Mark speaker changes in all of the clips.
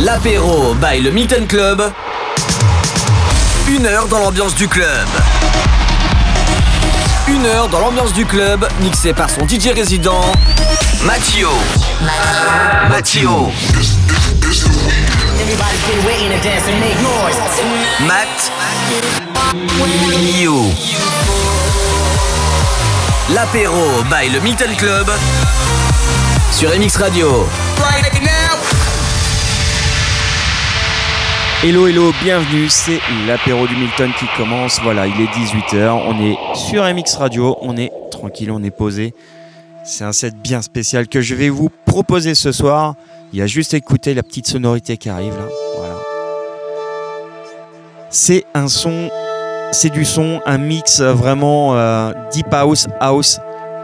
Speaker 1: L'apéro by le Milton Club. Une heure dans l'ambiance du club. Une heure dans l'ambiance du club, mixé par son DJ résident, Mathio. Mathio. Matt. L'apéro by le Milton Club sur MX Radio.
Speaker 2: Hello, hello, bienvenue, c'est l'apéro du Milton qui commence. Voilà, il est 18h, on est sur MX Radio, on est tranquille, on est posé. C'est un set bien spécial que je vais vous proposer ce soir. Il y a juste à écouter la petite sonorité qui arrive là. Voilà. C'est un son, c'est du son, un mix vraiment euh, deep house, house,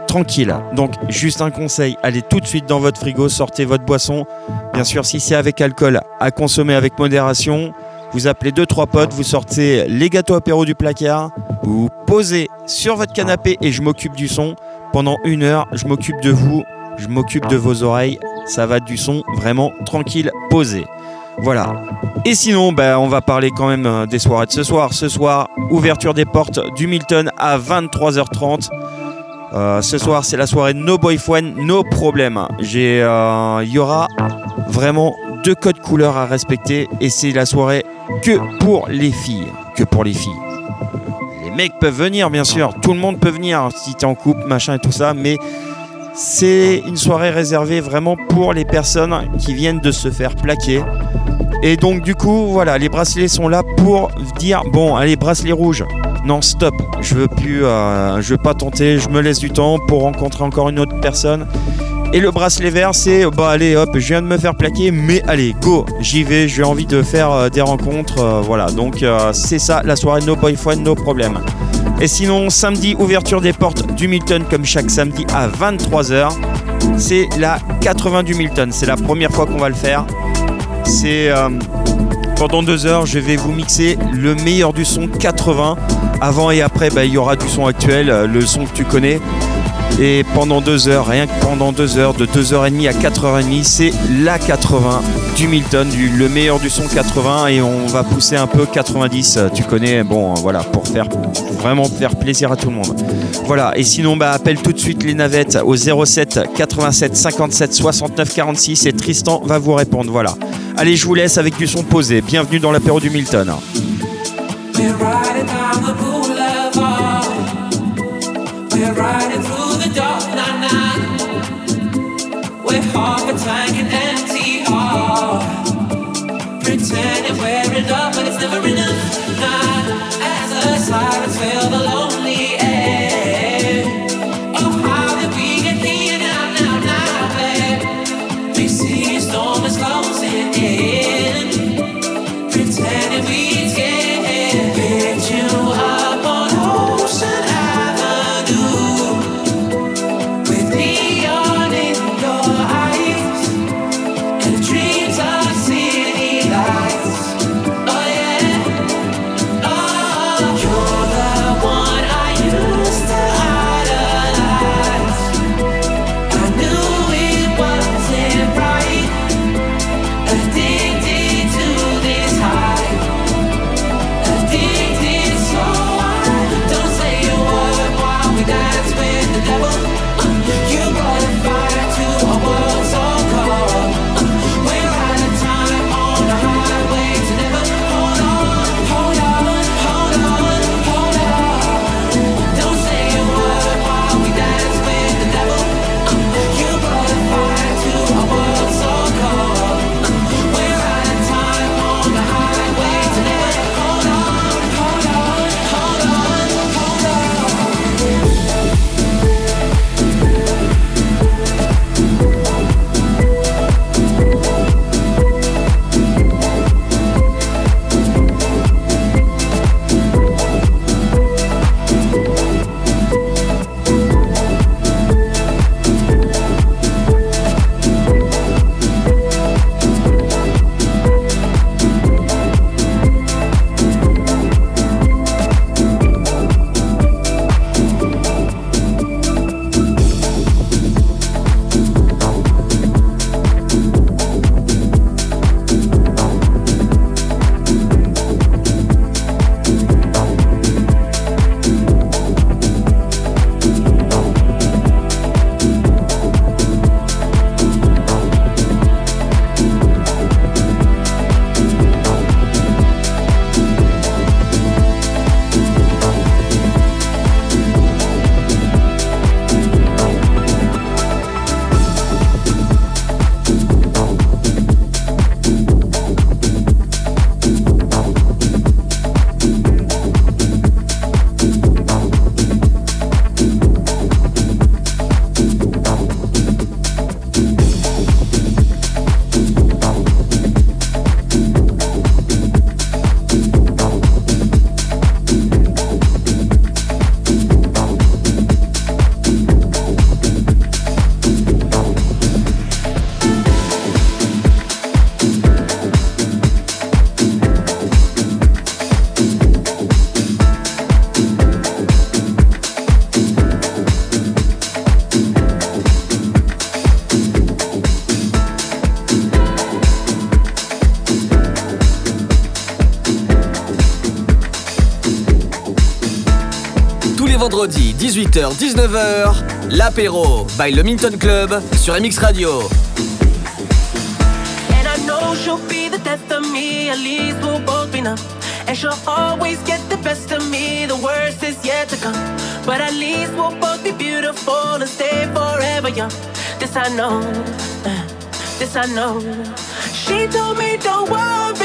Speaker 2: tranquille. Donc juste un conseil, allez tout de suite dans votre frigo, sortez votre boisson. Bien sûr, si c'est avec alcool, à consommer avec modération. Vous appelez deux trois potes, vous sortez les gâteaux apéro du placard, vous posez sur votre canapé et je m'occupe du son. Pendant une heure, je m'occupe de vous, je m'occupe de vos oreilles. Ça va du son vraiment tranquille, posé. Voilà. Et sinon, ben, on va parler quand même euh, des soirées de ce soir. Ce soir, ouverture des portes du Milton à 23h30. Euh, ce soir, c'est la soirée No Boyfriend, No Problème. Il euh, y aura vraiment deux codes couleurs à respecter et c'est la soirée que pour les filles. Que pour les filles. Les mecs peuvent venir, bien sûr. Tout le monde peut venir si t'es en couple, machin et tout ça. Mais c'est une soirée réservée vraiment pour les personnes qui viennent de se faire plaquer. Et donc du coup, voilà, les bracelets sont là pour dire bon, allez, bracelets rouges. Non, stop, je veux plus, euh, je veux pas tenter, je me laisse du temps pour rencontrer encore une autre personne. Et le bracelet vert, c'est bah allez hop, je viens de me faire plaquer, mais allez, go, j'y vais, j'ai envie de faire euh, des rencontres, euh, voilà. Donc euh, c'est ça, la soirée No Boyfriend, No Problème. Et sinon, samedi, ouverture des portes du Milton, comme chaque samedi à 23h. C'est la 80 du Milton, c'est la première fois qu'on va le faire. C'est pendant deux heures, je vais vous mixer le meilleur du son 80. Avant et après, bah, il y aura du son actuel, euh, le son que tu connais. Et pendant deux heures, rien que pendant deux heures, de 2h30 à 4h30, c'est la 80 du Milton, du, le meilleur du son 80 et on va pousser un peu 90, tu connais, bon voilà, pour faire vraiment faire plaisir à tout le monde. Voilà, et sinon bah appelle tout de suite les navettes au 07 87 57 69 46 et Tristan va vous répondre, voilà. Allez, je vous laisse avec du son posé. Bienvenue dans l'apéro du Milton.
Speaker 3: We're half a tank and empty heart. Pretending we're in love, but it's never enough. Nah, as the sirens fill the
Speaker 4: 18h-19h, l'apéro by le Minton Club sur MX Radio.
Speaker 5: And she'll always get the best of me, the worst is yet to come. But at least we'll both be beautiful and stay forever young. This I know, this I know. She told me don't worry.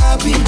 Speaker 4: happy.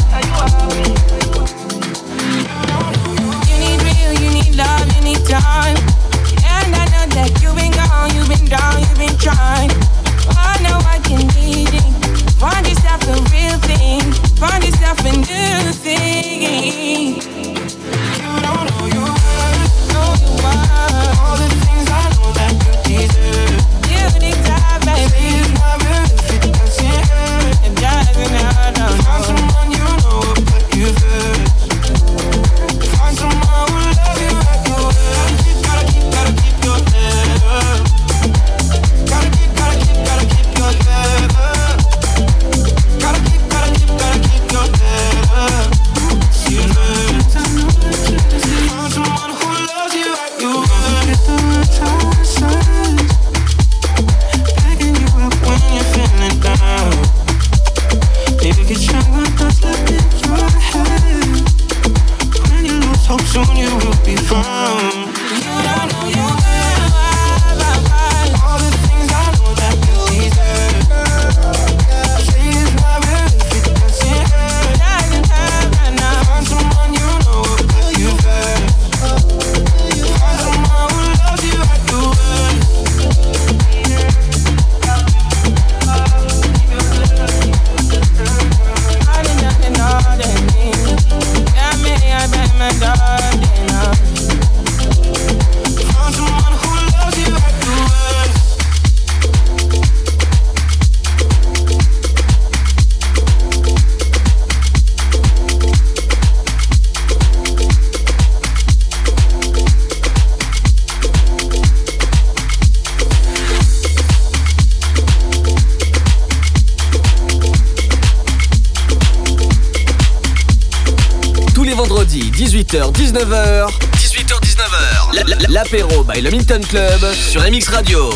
Speaker 6: 18h-19h. 18h-19h. L'apéro by le Minton Club sur MX Radio.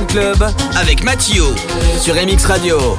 Speaker 6: Club avec Mathieu sur MX Radio.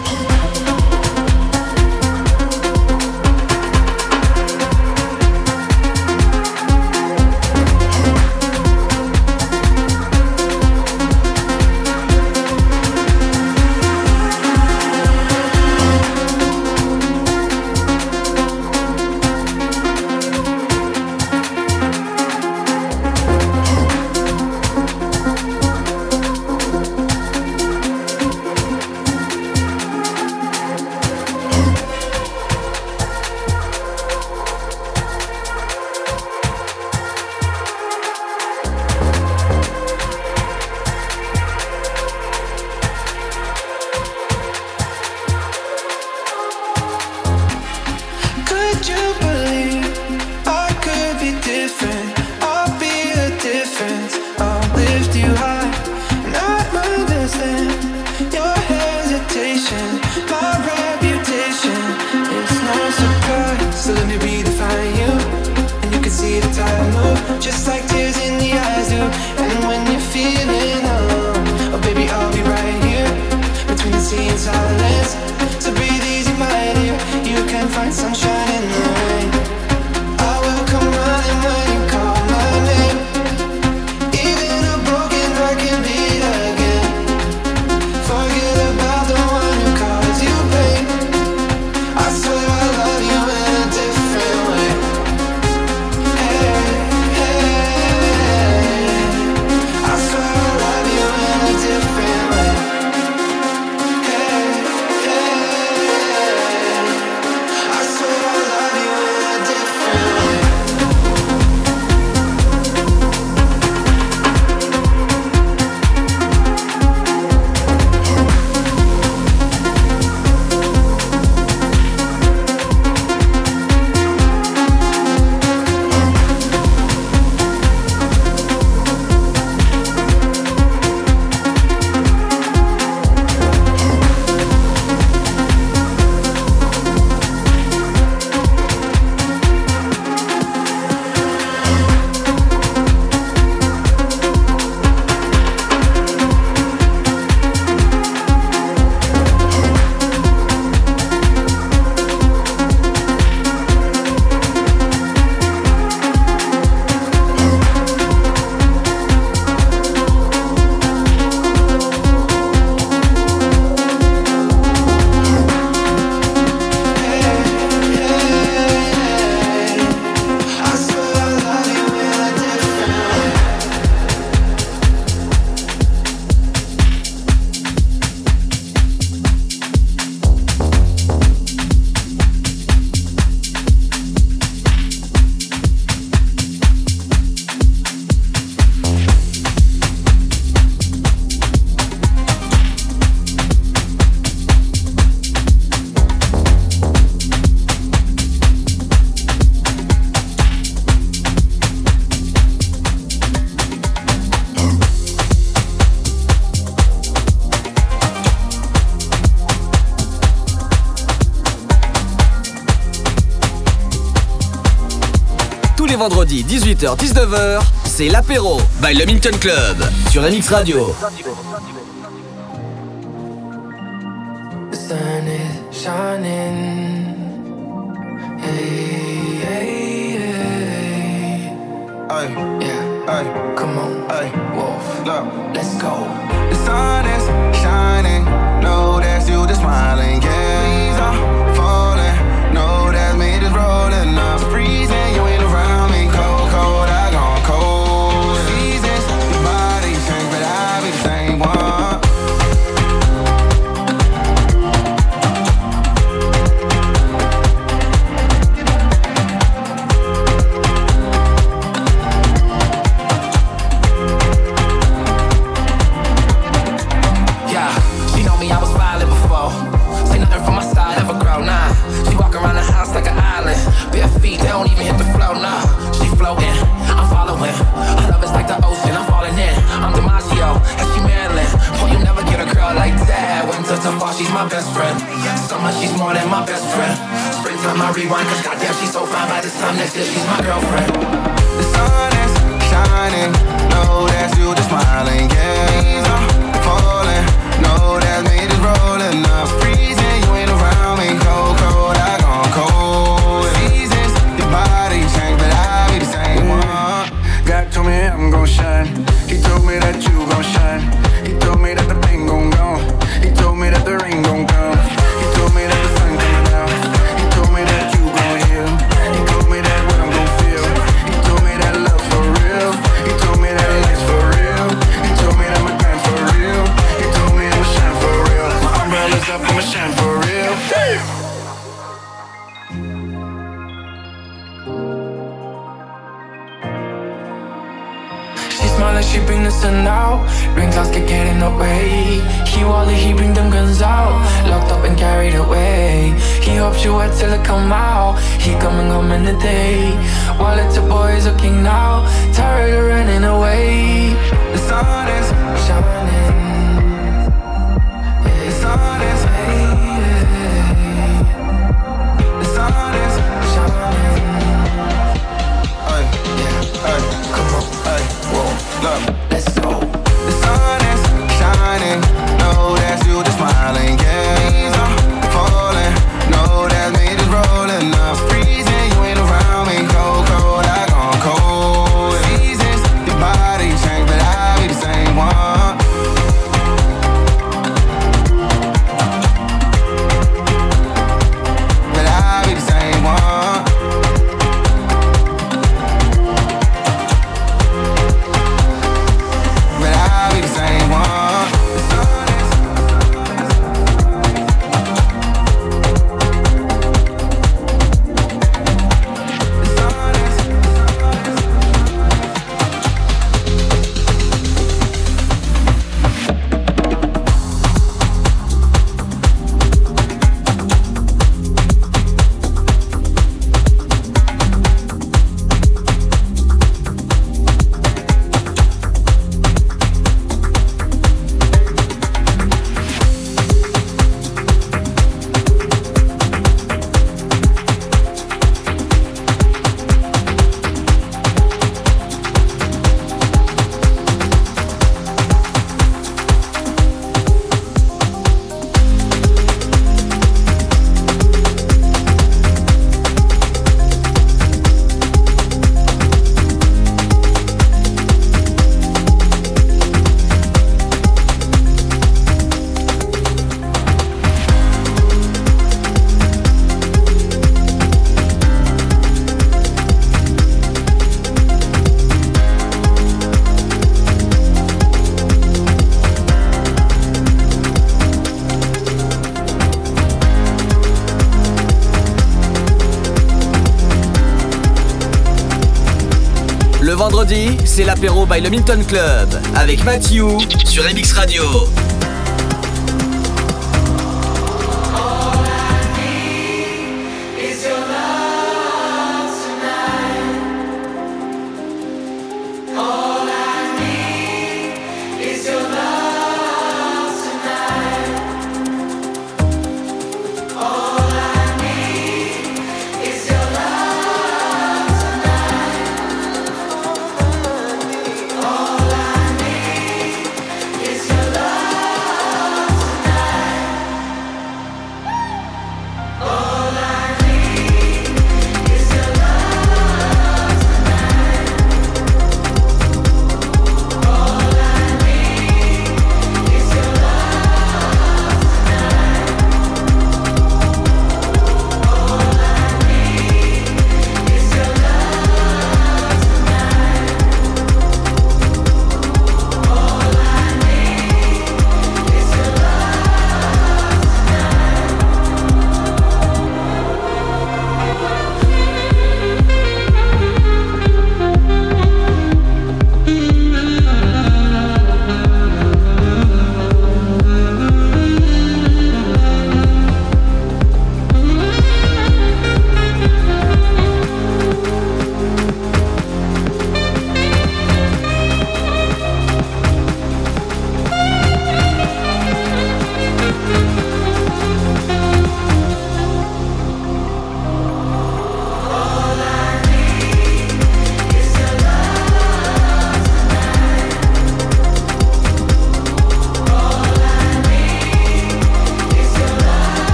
Speaker 7: 18h-19h, c'est l'apéro by le Minton Club sur MX Radio.
Speaker 8: c'est l'apéro by le Milton Club avec Mathieu sur MX Radio.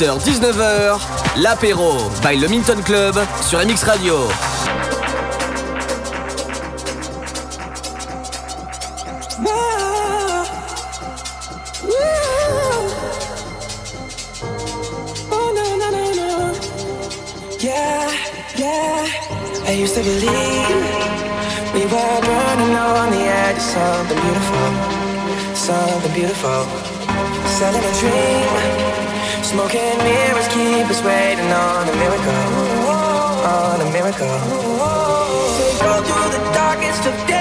Speaker 1: 18h-19h, l'apéro by le Minton Club sur MX Radio.
Speaker 9: Miracle. So go through the darkest of days,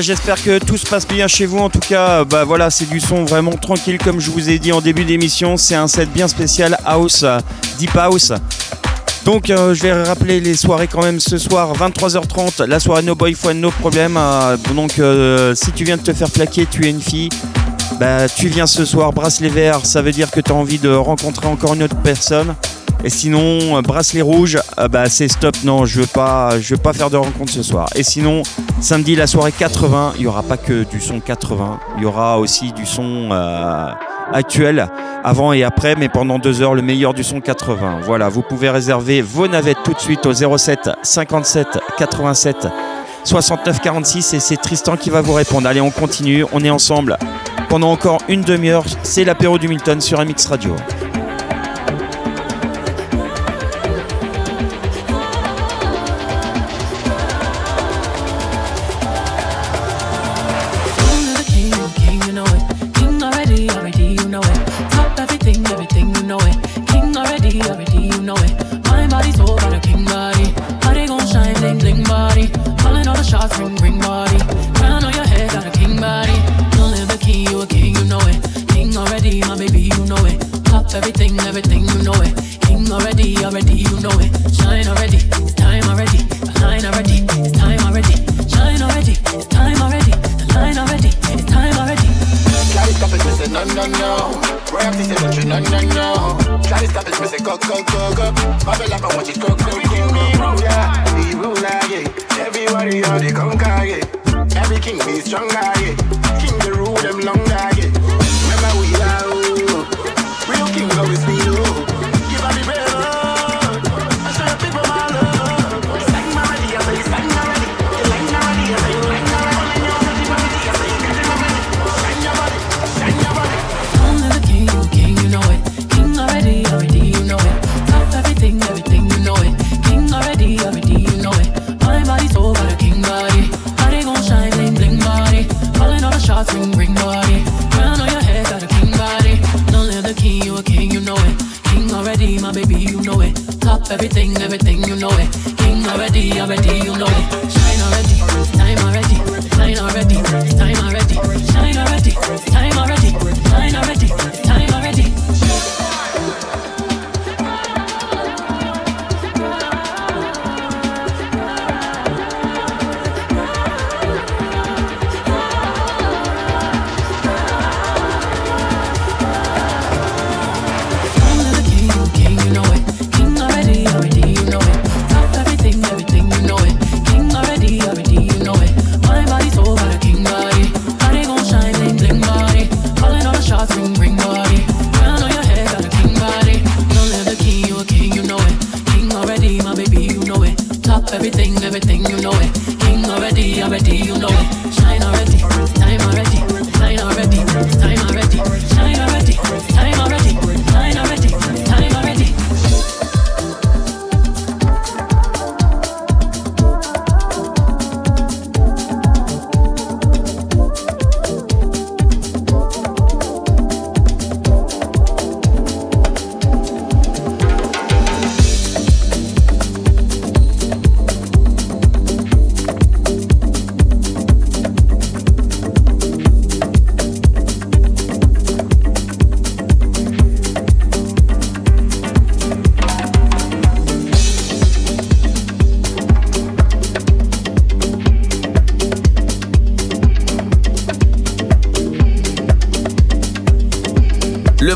Speaker 2: J'espère que tout se passe bien chez vous. En tout cas, bah voilà, c'est du son vraiment tranquille, comme je vous ai dit en début d'émission. C'est un set bien spécial house, euh, deep house. Donc, euh, je vais rappeler les soirées quand même ce soir, 23h30, la soirée No Boyfriend, No Problem. Euh, donc, euh, si tu viens de te faire plaquer, tu es une fille. Bah, tu viens ce soir, bracelet vert, ça veut dire que tu as envie de rencontrer encore une autre personne. Et sinon, euh, bracelet rouge, euh, bah, c'est stop, non, je veux veux pas faire de rencontre ce soir. Et sinon, samedi, la soirée 80, il y aura pas que du son 80, il y aura aussi du son euh, actuel, avant et après, mais pendant deux heures, le meilleur du son 80. Voilà, vous pouvez réserver vos navettes tout de suite au 07 57 87 69 46 et c'est Tristan qui va vous répondre. Allez, on continue, on est ensemble pendant encore une demi-heure. C'est l'apéro du Milton sur MX Radio.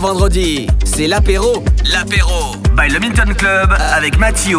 Speaker 10: vendredi, c'est l'apéro. L'apéro by le Milton Club avec Mathieu.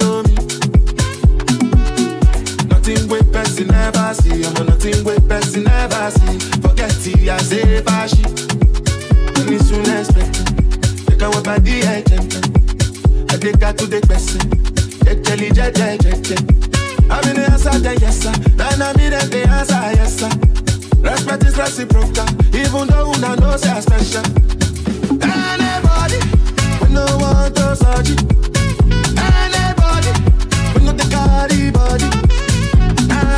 Speaker 11: See, ọmọ nothing wey person never see. Forget it, I say fashi. Money soon expected. They can work by the agent. I think I to the person. They tell you, je, je, je, je. I'm in the answer, then yes, sir. Then I'm in the answer, yes, sir. Respect is reciprocal, even though una know say I special. Anybody, we no want to search it. Anybody, we no the carry body.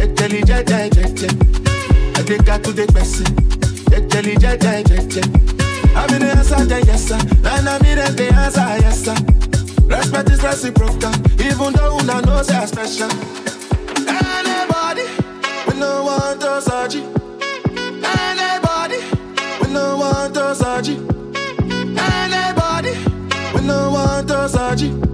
Speaker 11: jẹjẹli jẹjẹ jẹjẹ adega tún dé gbẹ̀sẹ̀ jẹjẹli jẹjẹ jẹjẹ àmì ní ẹsà jẹ yẹsà lẹ́nà mi rẹ̀ dé ẹsà yẹsà respect is reciprocal even though una know say I special. anybody we no wan to surgery anybody we no wan to surgery anybody we no wan to
Speaker 1: surgery.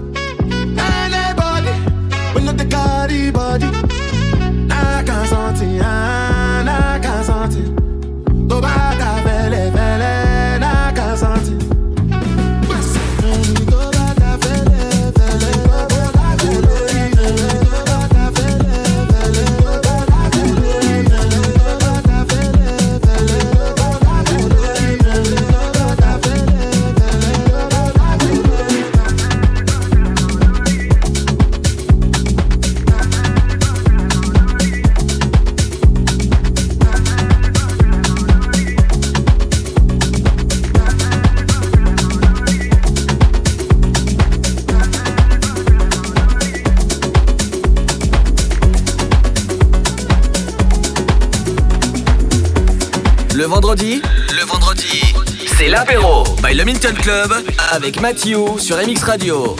Speaker 1: Avec Mathieu sur MX Radio.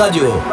Speaker 8: Radio.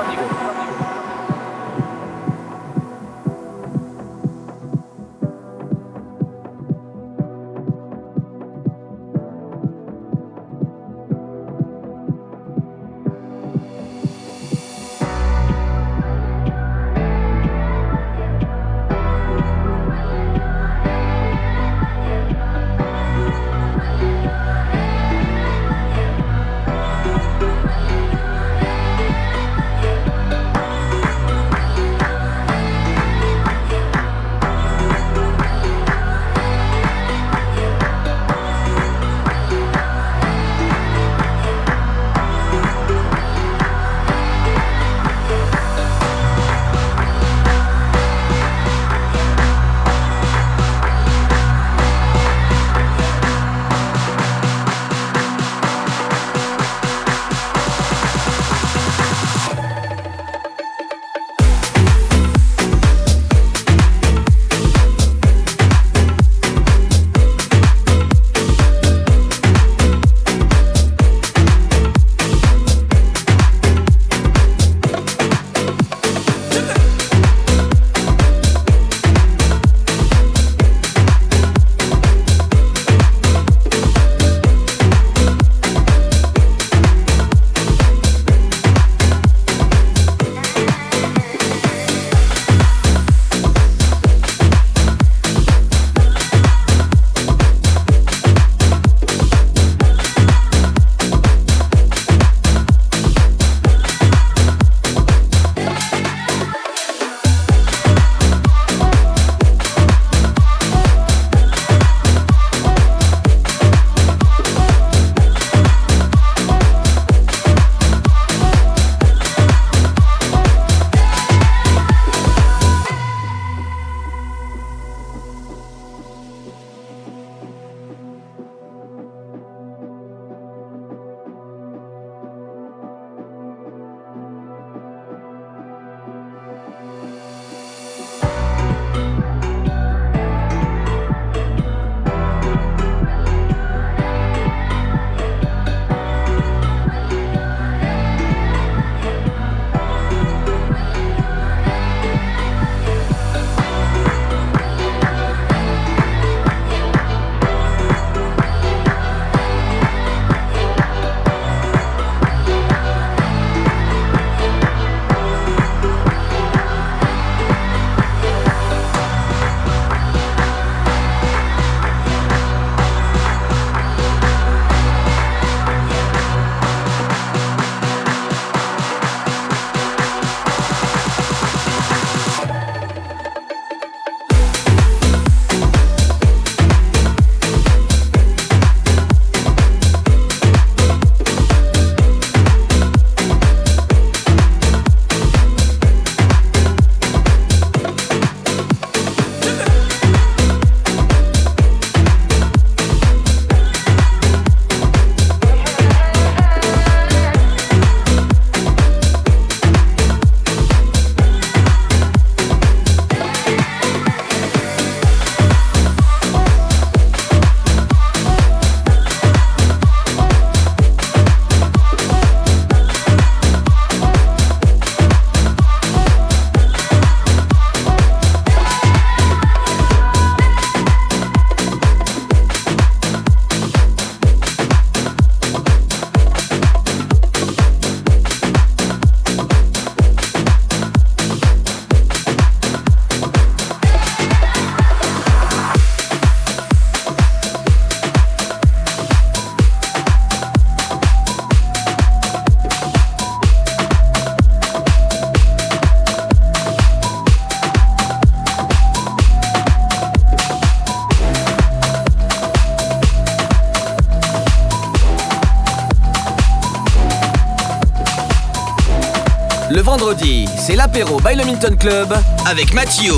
Speaker 8: L'apéro by le Club avec Mathieu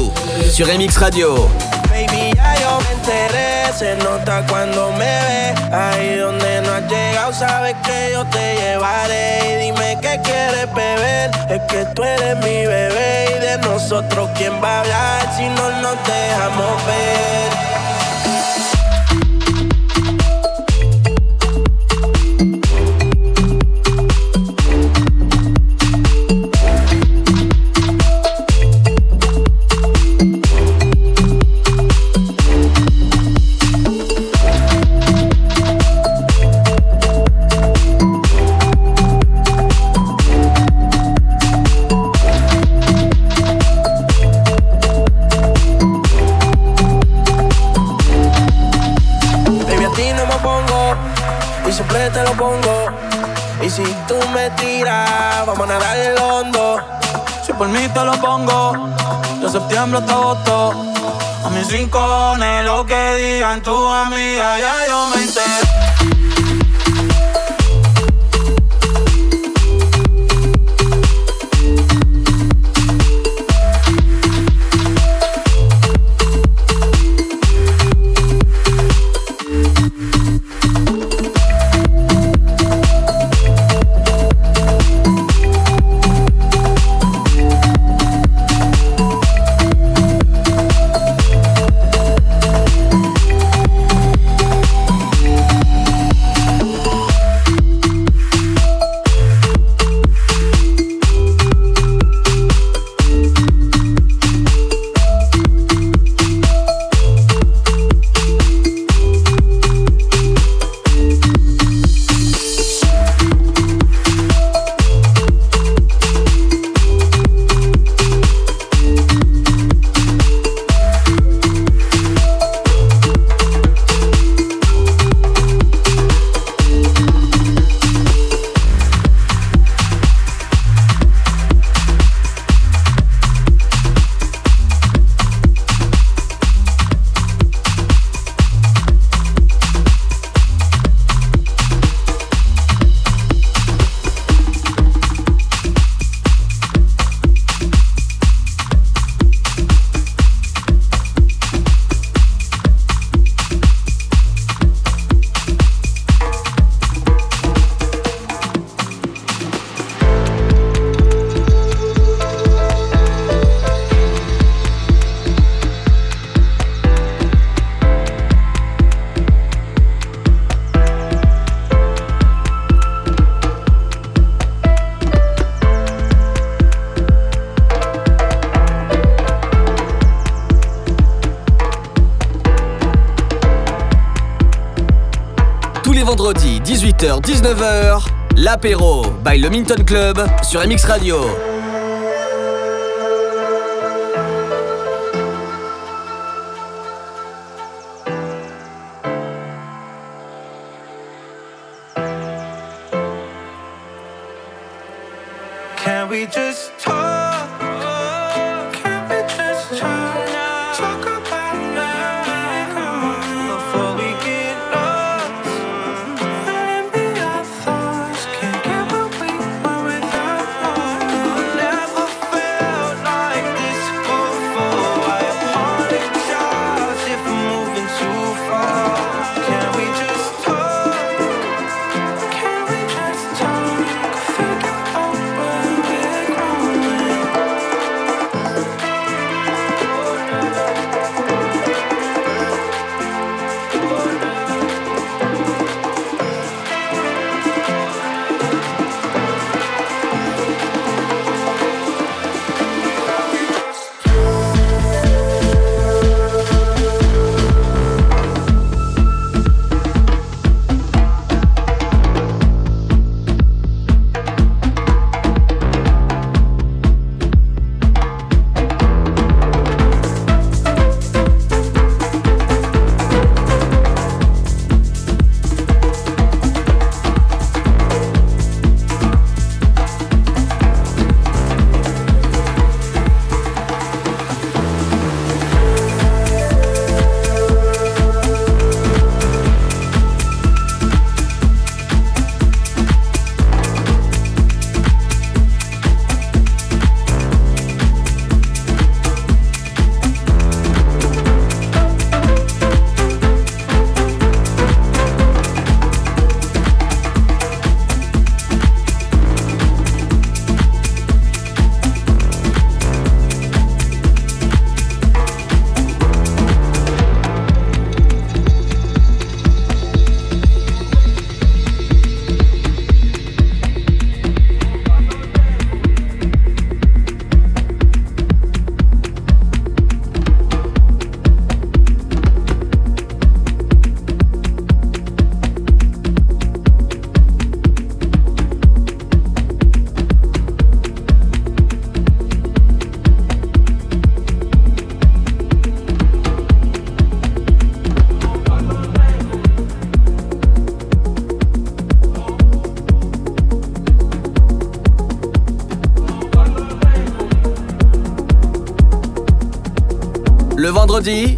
Speaker 8: sur MX Radio.
Speaker 4: Baby, ya yo me enteré, se nota cuando me ve. Ahí donde no has llegado, sabes que yo te llevaré. Y dime qué quieres beber, es que tú eres mi bebé. Y de nosotros, ¿quién va a hablar si no nos dejamos ver?
Speaker 8: 18h-19h, l'apéro by le Minton Club sur MX Radio.
Speaker 4: Can we just talk?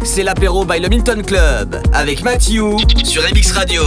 Speaker 1: c'est l'apéro by le Milton Club avec Mathieu sur MX Radio.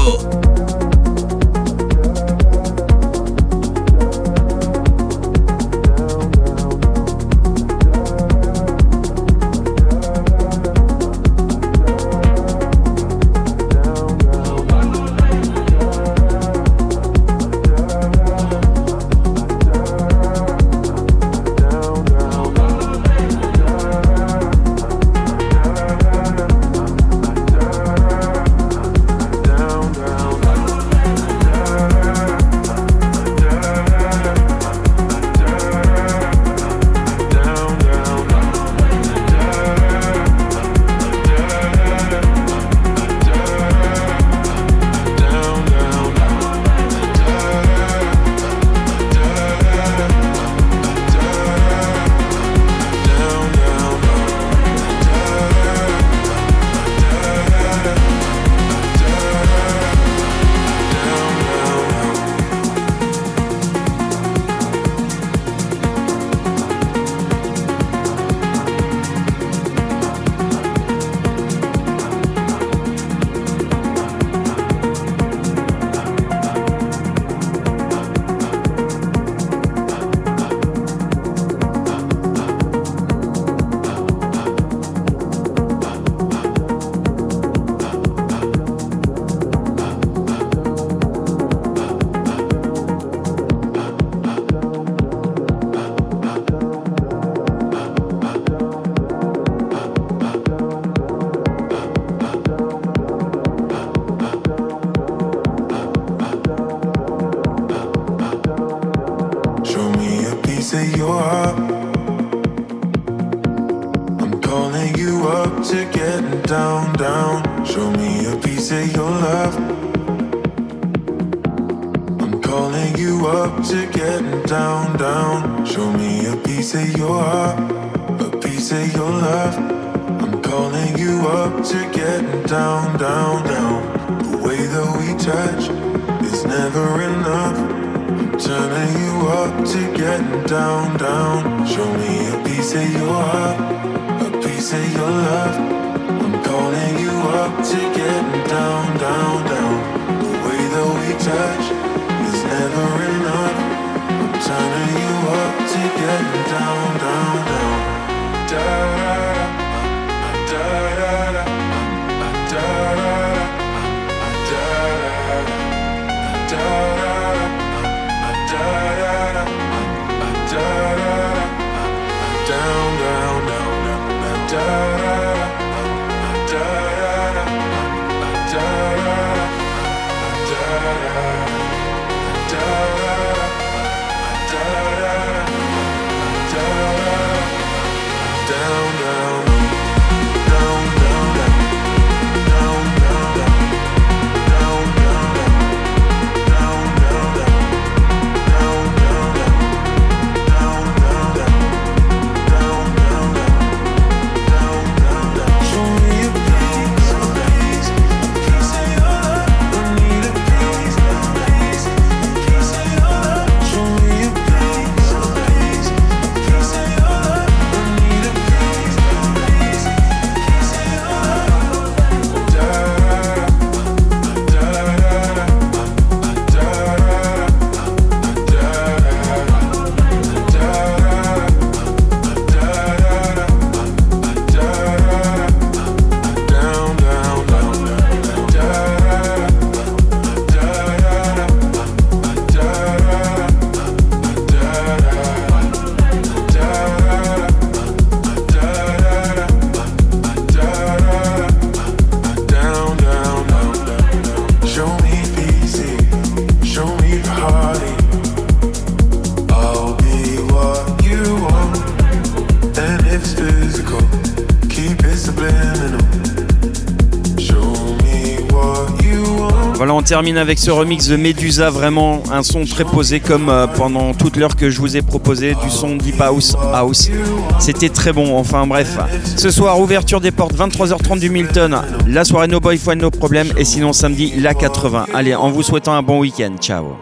Speaker 2: Je termine avec ce remix de Medusa, vraiment un son très posé comme euh, pendant toute l'heure que je vous ai proposé du son Deep House House. C'était très bon, enfin bref. Ce soir, ouverture des portes, 23h30 du Milton. La soirée No Boy Fun No Problem et sinon samedi, la 80. Allez, en vous souhaitant un bon week-end. Ciao.